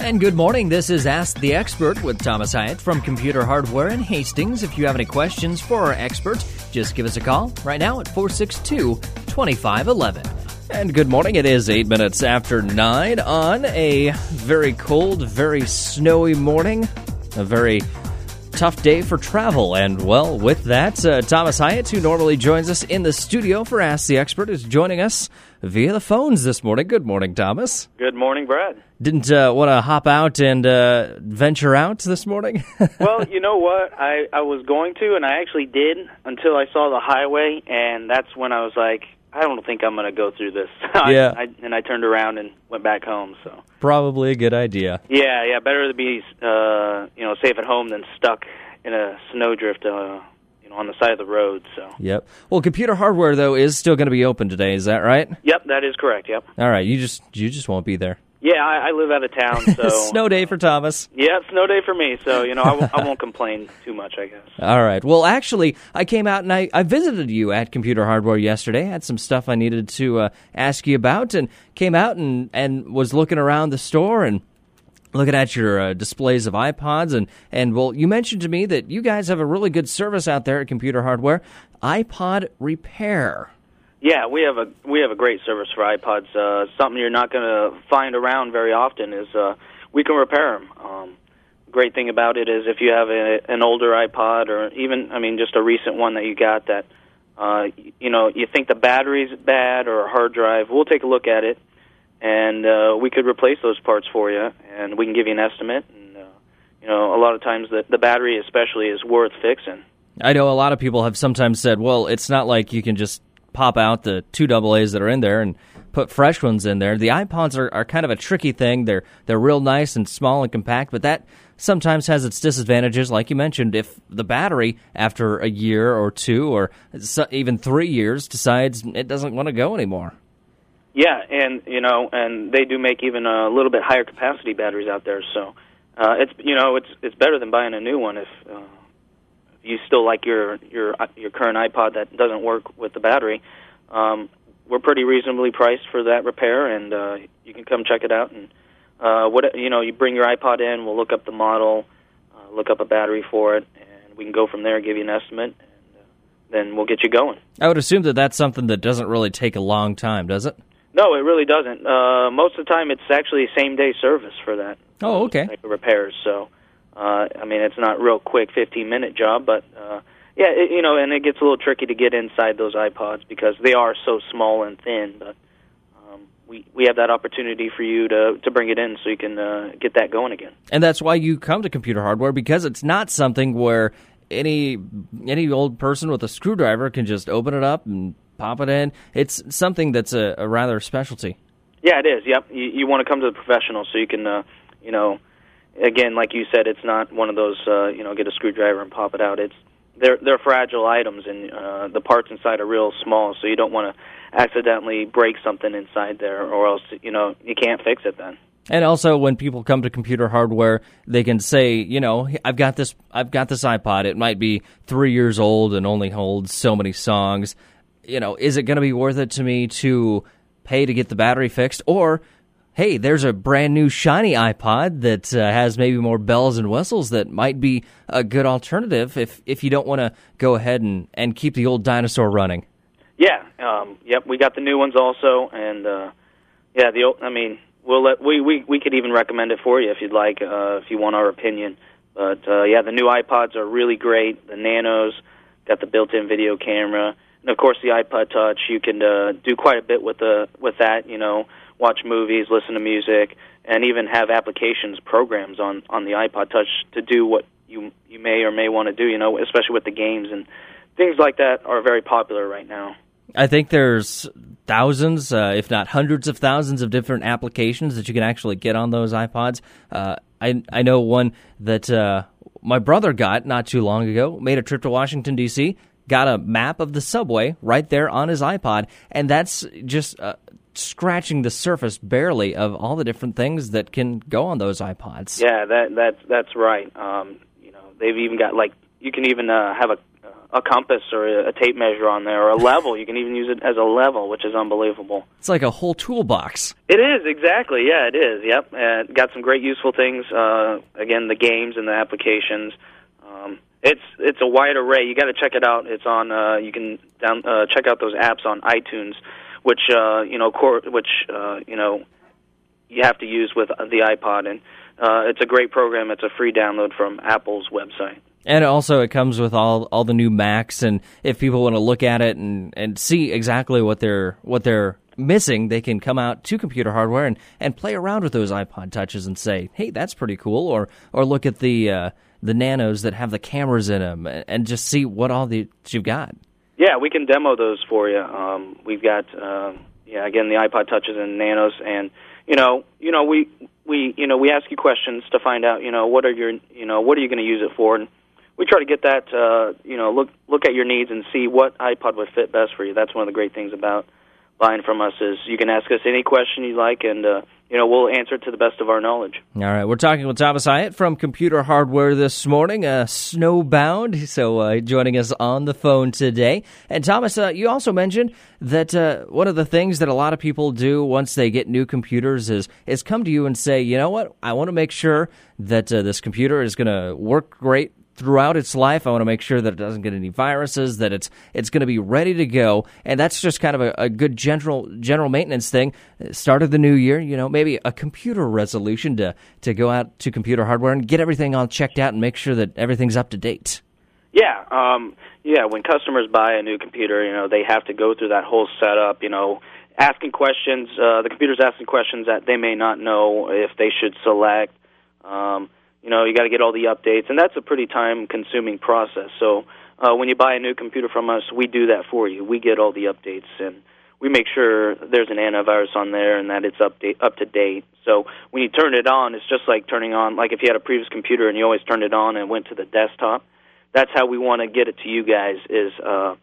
And good morning. This is Ask the Expert with Thomas Hyatt from Computer Hardware in Hastings. If you have any questions for our expert, just give us a call right now at 462 2511. And good morning. It is eight minutes after nine on a very cold, very snowy morning. A very tough day for travel. And well, with that, uh, Thomas Hyatt, who normally joins us in the studio for Ask the Expert, is joining us via the phones this morning. Good morning, Thomas. Good morning, Brad. Didn't uh, want to hop out and uh, venture out this morning? well, you know what? I, I was going to, and I actually did until I saw the highway, and that's when I was like, I don't think I'm going to go through this. Yeah. I, and I turned around and went back home. So Probably a good idea. yeah, yeah, better to be uh, you know safe at home than stuck in a snowdrift, uh, you know, on the side of the road. So Yep. Well, computer hardware though is still going to be open today. Is that right? yep, that is correct. Yep. All right. You just you just won't be there. Yeah, I, I live out of town, so Snow day for Thomas. Yeah, snow day for me. So you know, I, won't- complain too much. I guess. All right. Well, actually, I came out and I, I visited you at Computer Hardware yesterday. Had some stuff I needed to uh, ask you about, and came out and, and was looking around the store and looking at your uh, displays of iPods. And, and, well, you mentioned to me that you guys have a really good service out there at Computer Hardware iPod Repair. Yeah, we have a we have a great service for iPods. Uh, something you're not going to find around very often is uh, we can repair them. Um, great thing about it is if you have a, an older iPod or even I mean just a recent one that you got that uh, you know you think the battery's bad or a hard drive, we'll take a look at it and uh, we could replace those parts for you and we can give you an estimate. And uh, you know a lot of times the the battery especially is worth fixing. I know a lot of people have sometimes said, well, it's not like you can just pop out the two double A's that are in there and put fresh ones in there. The iPods are, are kind of a tricky thing. They're they're real nice and small and compact, but that sometimes has its disadvantages. Like you mentioned, if the battery after a year or two or even three years decides it doesn't want to go anymore. Yeah, and you know, and they do make even a little bit higher capacity batteries out there. So uh, it's you know, it's it's better than buying a new one if, uh, you still like your your your current iPod that doesn't work with the battery. Um, we're pretty reasonably priced for that repair, and uh, you can come check it out. And uh, what you know, you bring your iPod in, we'll look up the model, uh, look up a battery for it, and we can go from there, and give you an estimate, and uh, then we'll get you going. I would assume that that's something that doesn't really take a long time, does it? No, it really doesn't. Uh, most of the time, it's actually same day service for that. Oh, okay. Type of repairs. So, uh, I mean, it's not real quick, fifteen minute job, but uh, yeah, it, you know, and it gets a little tricky to get inside those iPods because they are so small and thin. But um, we we have that opportunity for you to to bring it in so you can uh, get that going again. And that's why you come to computer hardware because it's not something where any any old person with a screwdriver can just open it up and pop it in. It's something that's a, a rather specialty. Yeah, it is. Yep. You, you want to come to the professional so you can, uh, you know, again, like you said, it's not one of those, uh, you know, get a screwdriver and pop it out. It's they're they're fragile items, and uh, the parts inside are real small, so you don't want to accidentally break something inside there, or else you know you can't fix it then. And also, when people come to computer hardware, they can say, you know, I've got this, I've got this iPod. It might be three years old and only holds so many songs. You know, is it going to be worth it to me to pay to get the battery fixed, or hey, there's a brand new shiny iPod that uh, has maybe more bells and whistles that might be a good alternative if if you don't want to go ahead and and keep the old dinosaur running. Yeah. Um, yep. We got the new ones also, and uh, yeah, the old, I mean, we'll let we we we could even recommend it for you if you'd like, uh, if you want our opinion. But uh, yeah, the new iPods are really great. The Nanos got the built-in video camera, and of course the iPod Touch. You can uh, do quite a bit with the with that. You know, watch movies, listen to music, and even have applications, programs on on the iPod Touch to do what you you may or may want to do. You know, especially with the games and things like that are very popular right now. I think there's thousands, uh, if not hundreds of thousands, of different applications that you can actually get on those iPods. Uh, I I know one that uh, my brother got not too long ago. Made a trip to Washington D.C. Got a map of the subway right there on his iPod, and that's just uh, scratching the surface barely of all the different things that can go on those iPods. Yeah, that that's that's right. Um, you know, they've even got like you can even uh, have a a compass or a tape measure on there or a level. You can even use it as a level, which is unbelievable. It's like a whole toolbox. It is exactly. Yeah, it is. Yep. Uh, got some great useful things. Uh, again, the games and the applications. Um, it's it's a wide array. You got to check it out. It's on. Uh, you can down uh, check out those apps on iTunes, which uh, you know, cor- which uh, you know, you have to use with the iPod, and uh, it's a great program. It's a free download from Apple's website. And also, it comes with all all the new Macs, and if people want to look at it and, and see exactly what they're what they're missing, they can come out to computer hardware and, and play around with those iPod touches and say, "Hey, that's pretty cool," or or look at the uh, the Nanos that have the cameras in them, and just see what all the you've got. Yeah, we can demo those for you. Um, we've got uh, yeah, again the iPod touches and Nanos, and you know, you know, we we you know we ask you questions to find out you know what are your you know what are you going to use it for, and we try to get that uh, you know look look at your needs and see what iPod would fit best for you. That's one of the great things about buying from us is you can ask us any question you like and. Uh, you know, we'll answer it to the best of our knowledge. All right. We're talking with Thomas Hyatt from Computer Hardware this morning, uh, snowbound, so uh, joining us on the phone today. And Thomas, uh, you also mentioned that uh, one of the things that a lot of people do once they get new computers is, is come to you and say, you know what, I want to make sure that uh, this computer is going to work great throughout its life. I want to make sure that it doesn't get any viruses, that it's it's going to be ready to go, and that's just kind of a, a good general general maintenance thing. Start of the new year, you know, maybe a computer resolution to to go out to computer hardware and get everything all checked out and make sure that everything's up to date. Yeah, um, yeah. When customers buy a new computer, you know, they have to go through that whole setup. You know, asking questions. Uh, the computer's asking questions that they may not know if they should select. Um, you know, you got to get all the updates, and that's a pretty time-consuming process. So uh, when you buy a new computer from us, we do that for you. We get all the updates, and we make sure there's an antivirus on there and that it's update up to date. So when you turn it on, it's just like turning on, like if you had a previous computer and you always turned it on and went to the desktop. That's how we want to get it to you guys. Is uh,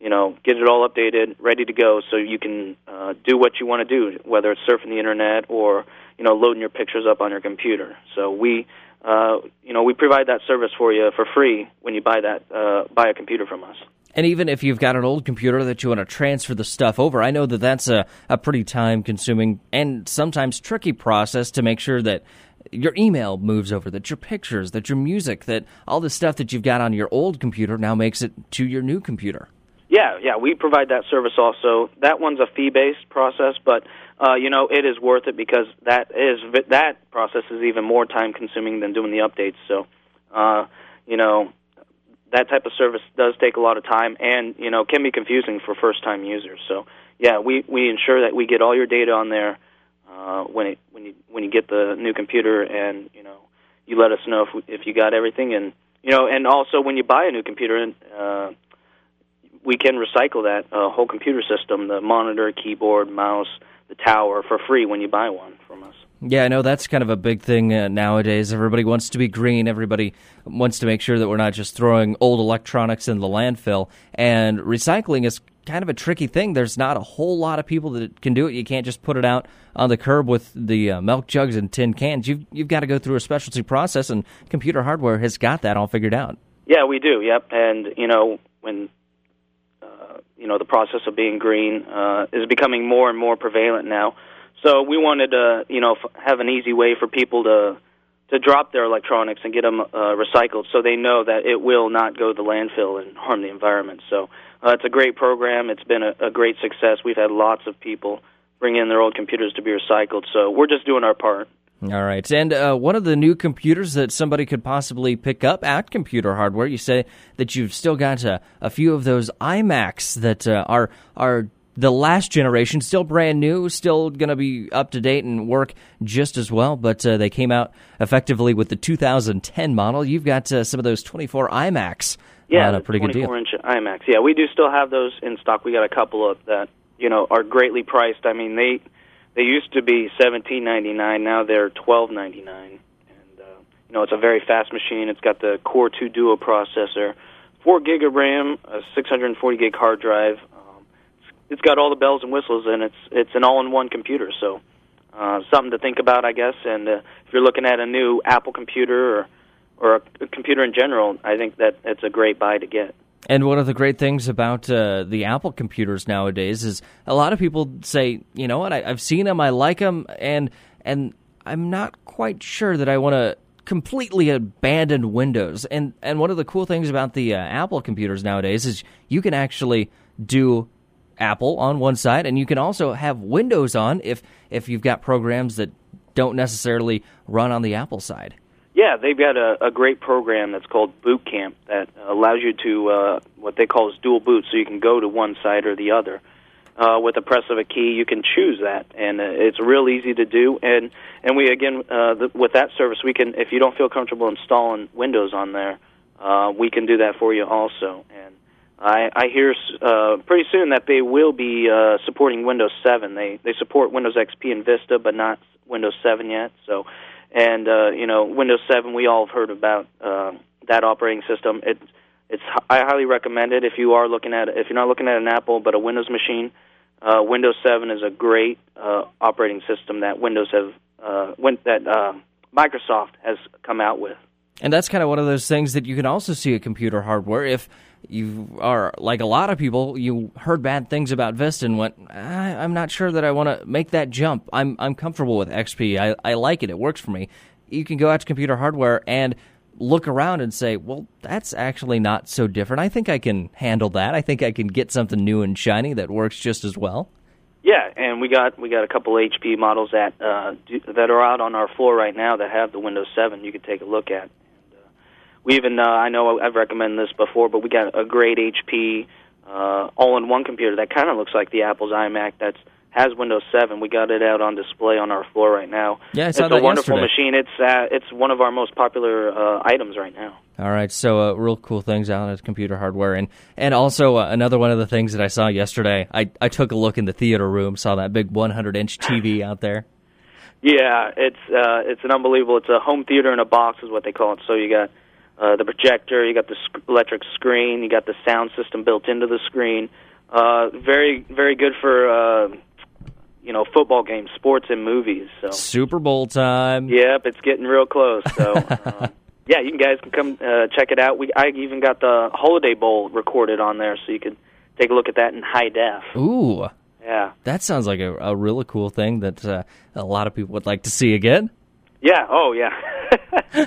you know, get it all updated, ready to go, so you can uh, do what you want to do, whether it's surfing the internet or you know loading your pictures up on your computer. So we uh, you know, we provide that service for you for free when you buy that uh, buy a computer from us. And even if you've got an old computer that you want to transfer the stuff over, I know that that's a, a pretty time consuming and sometimes tricky process to make sure that your email moves over, that your pictures, that your music, that all the stuff that you've got on your old computer now makes it to your new computer. Yeah, yeah, we provide that service also. That one's a fee-based process, but uh, you know it is worth it because that is that process is even more time-consuming than doing the updates. So, uh, you know, that type of service does take a lot of time and you know can be confusing for first-time users. So, yeah, we we ensure that we get all your data on there uh, when it when you when you get the new computer, and you know you let us know if if you got everything, and you know, and also when you buy a new computer and. Uh, we can recycle that uh, whole computer system, the monitor, keyboard, mouse, the tower, for free when you buy one from us. Yeah, I know that's kind of a big thing uh, nowadays. Everybody wants to be green. Everybody wants to make sure that we're not just throwing old electronics in the landfill. And recycling is kind of a tricky thing. There's not a whole lot of people that can do it. You can't just put it out on the curb with the uh, milk jugs and tin cans. You've you've got to go through a specialty process, and computer hardware has got that all figured out. Yeah, we do. Yep, and you know when know the process of being green uh, is becoming more and more prevalent now. So we wanted to you know f- have an easy way for people to to drop their electronics and get them uh, recycled, so they know that it will not go to the landfill and harm the environment. So uh, it's a great program. It's been a, a great success. We've had lots of people bring in their old computers to be recycled. So we're just doing our part. All right. And uh, one of the new computers that somebody could possibly pick up at Computer Hardware, you say that you've still got a, a few of those iMacs that uh, are are the last generation, still brand new, still going to be up to date and work just as well. But uh, they came out effectively with the 2010 model. You've got uh, some of those 24 iMacs. Yeah, on a pretty good deal. 24 inch iMacs. Yeah, we do still have those in stock. We got a couple of that you know are greatly priced. I mean they they used to be seventeen ninety nine. Now they're twelve ninety nine. And uh, you know, it's a very fast machine. It's got the Core Two Duo processor, four gig of RAM, a six hundred and forty gig hard drive. Um, it's got all the bells and whistles, and it's it's an all in one computer. So uh, something to think about, I guess. And uh, if you're looking at a new Apple computer or or a, computer in general, I think that it's a great buy to get. And one of the great things about uh, the Apple computers nowadays is a lot of people say, you know what, I, have seen them, I like them, and and I'm not quite sure that I want to completely abandon Windows. And and one of the cool things about the uh, Apple computers nowadays is you can actually do Apple on one side, and you can also have Windows on if if you've got programs that don't necessarily run on the Apple side. Yeah, they've got a, a great program that's called Boot Camp that allows you to uh, what they call is dual boot, so you can go to one side or the other. Uh, with the press of a key, you can choose that, and uh, it's real easy to do. And and we again uh, the, with that service, we can if you don't feel comfortable installing Windows on there, uh, we can do that for you also. And I, I hear uh, pretty soon that they will be uh, supporting Windows 7. They they support Windows XP and Vista, but not Windows 7 yet. So and uh, you know Windows 7 we all have heard about uh, that operating system. It, it's I highly recommend it if you are looking at if you're not looking at an Apple but a Windows machine. Uh, Windows 7 is a great uh, operating system that Windows have uh, that uh, Microsoft has come out with. And that's kind of one of those things that you can also see at computer hardware if you are like a lot of people you heard bad things about vista and went i'm not sure that i want to make that jump. I'm i'm comfortable with xp I, I like it. It works for me. You can go out to computer hardware and look around and say well that's actually not so different. I think i can handle that. I think i can get something new and shiny that works just as well. Yeah and we got we got a couple hp models that uh, do, that are out on our floor right now that have the windows 7 you could take a look at we even uh, I know I've recommended this before, but we got a great HP uh, all-in-one computer that kind of looks like the Apple's iMac. That's has Windows 7. We got it out on display on our floor right now. Yeah, it's a wonderful yesterday. machine. It's uh, it's one of our most popular uh, items right now. All right, so uh, real cool things out at computer hardware, and and also uh, another one of the things that I saw yesterday. I I took a look in the theater room, saw that big 100 inch TV out there. Yeah, it's uh, it's an unbelievable. It's a home theater in a box, is what they call it. So you got uh, the projector, you got the sc- electric screen, you got the sound system built into the screen. Uh, very, very good for uh, you know football games, sports, and movies. So Super Bowl time. Yep, it's getting real close. So. um, yeah, you guys can come uh, check it out. We I even got the Holiday Bowl recorded on there, so you could take a look at that in high def. Ooh, yeah, that sounds like a, a really cool thing that uh, a lot of people would like to see again. Yeah. Oh, yeah.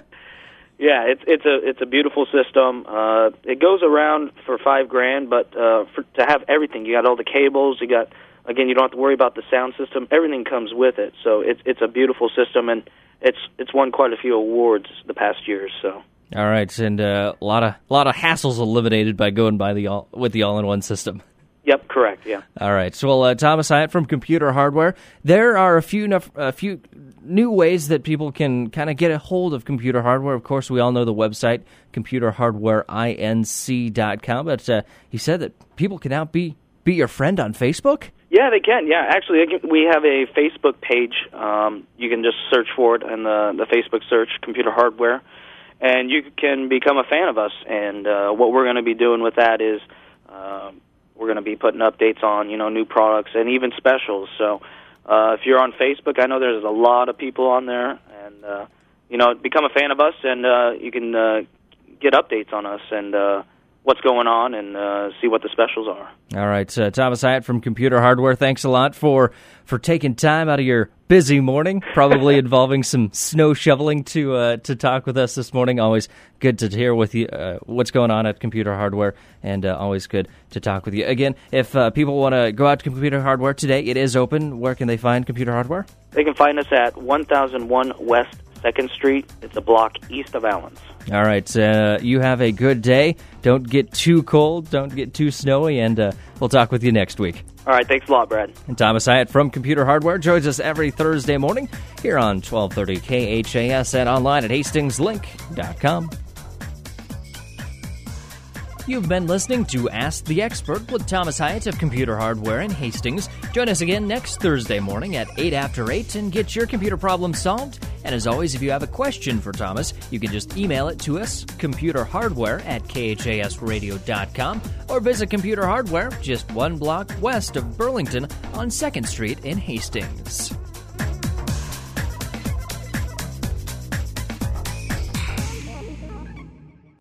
Yeah, it's it's a it's a beautiful system. Uh, it goes around for five grand, but uh, for, to have everything, you got all the cables. You got again, you don't have to worry about the sound system. Everything comes with it, so it's it's a beautiful system, and it's it's won quite a few awards the past years. So. All right, and uh, a lot of a lot of hassles eliminated by going by the all with the all-in-one system. Yep, correct. Yeah. All right. So, well, uh, Thomas Hyatt from Computer Hardware. There are a few a few new ways that people can kind of get a hold of computer hardware. Of course, we all know the website computerhardwareinc.com. But uh, he said that people can now be be your friend on Facebook. Yeah, they can. Yeah, actually, we have a Facebook page. Um, you can just search for it in the the Facebook search, Computer Hardware, and you can become a fan of us. And uh, what we're going to be doing with that is. Um, we're going to be putting updates on you know new products and even specials. So uh, if you're on Facebook, I know there's a lot of people on there, and uh, you know become a fan of us, and uh, you can uh, get updates on us and uh, what's going on and uh, see what the specials are. All right, uh, Thomas Hyatt from Computer Hardware. Thanks a lot for for taking time out of your busy morning, probably involving some snow shoveling to uh, to talk with us this morning. Always good to hear with you uh, what's going on at Computer Hardware, and uh, always good to talk with you. Again, if uh, people want to go out to Computer Hardware today, it is open. Where can they find Computer Hardware? They can find us at 1001 West Second Street. It's a block east of Allen's. All right. Uh, you have a good day. Don't get too cold. Don't get too snowy. And uh, we'll talk with you next week. All right. Thanks a lot, Brad. And Thomas Hyatt from Computer Hardware joins us every Thursday morning here on 1230 KHAS and online at hastingslink.com. You've been listening to Ask the Expert with Thomas Hyatt of Computer Hardware in Hastings. Join us again next Thursday morning at 8 after 8 and get your computer problem solved. And as always, if you have a question for Thomas, you can just email it to us, computerhardware at khasradio.com, or visit Computer Hardware just one block west of Burlington on 2nd Street in Hastings.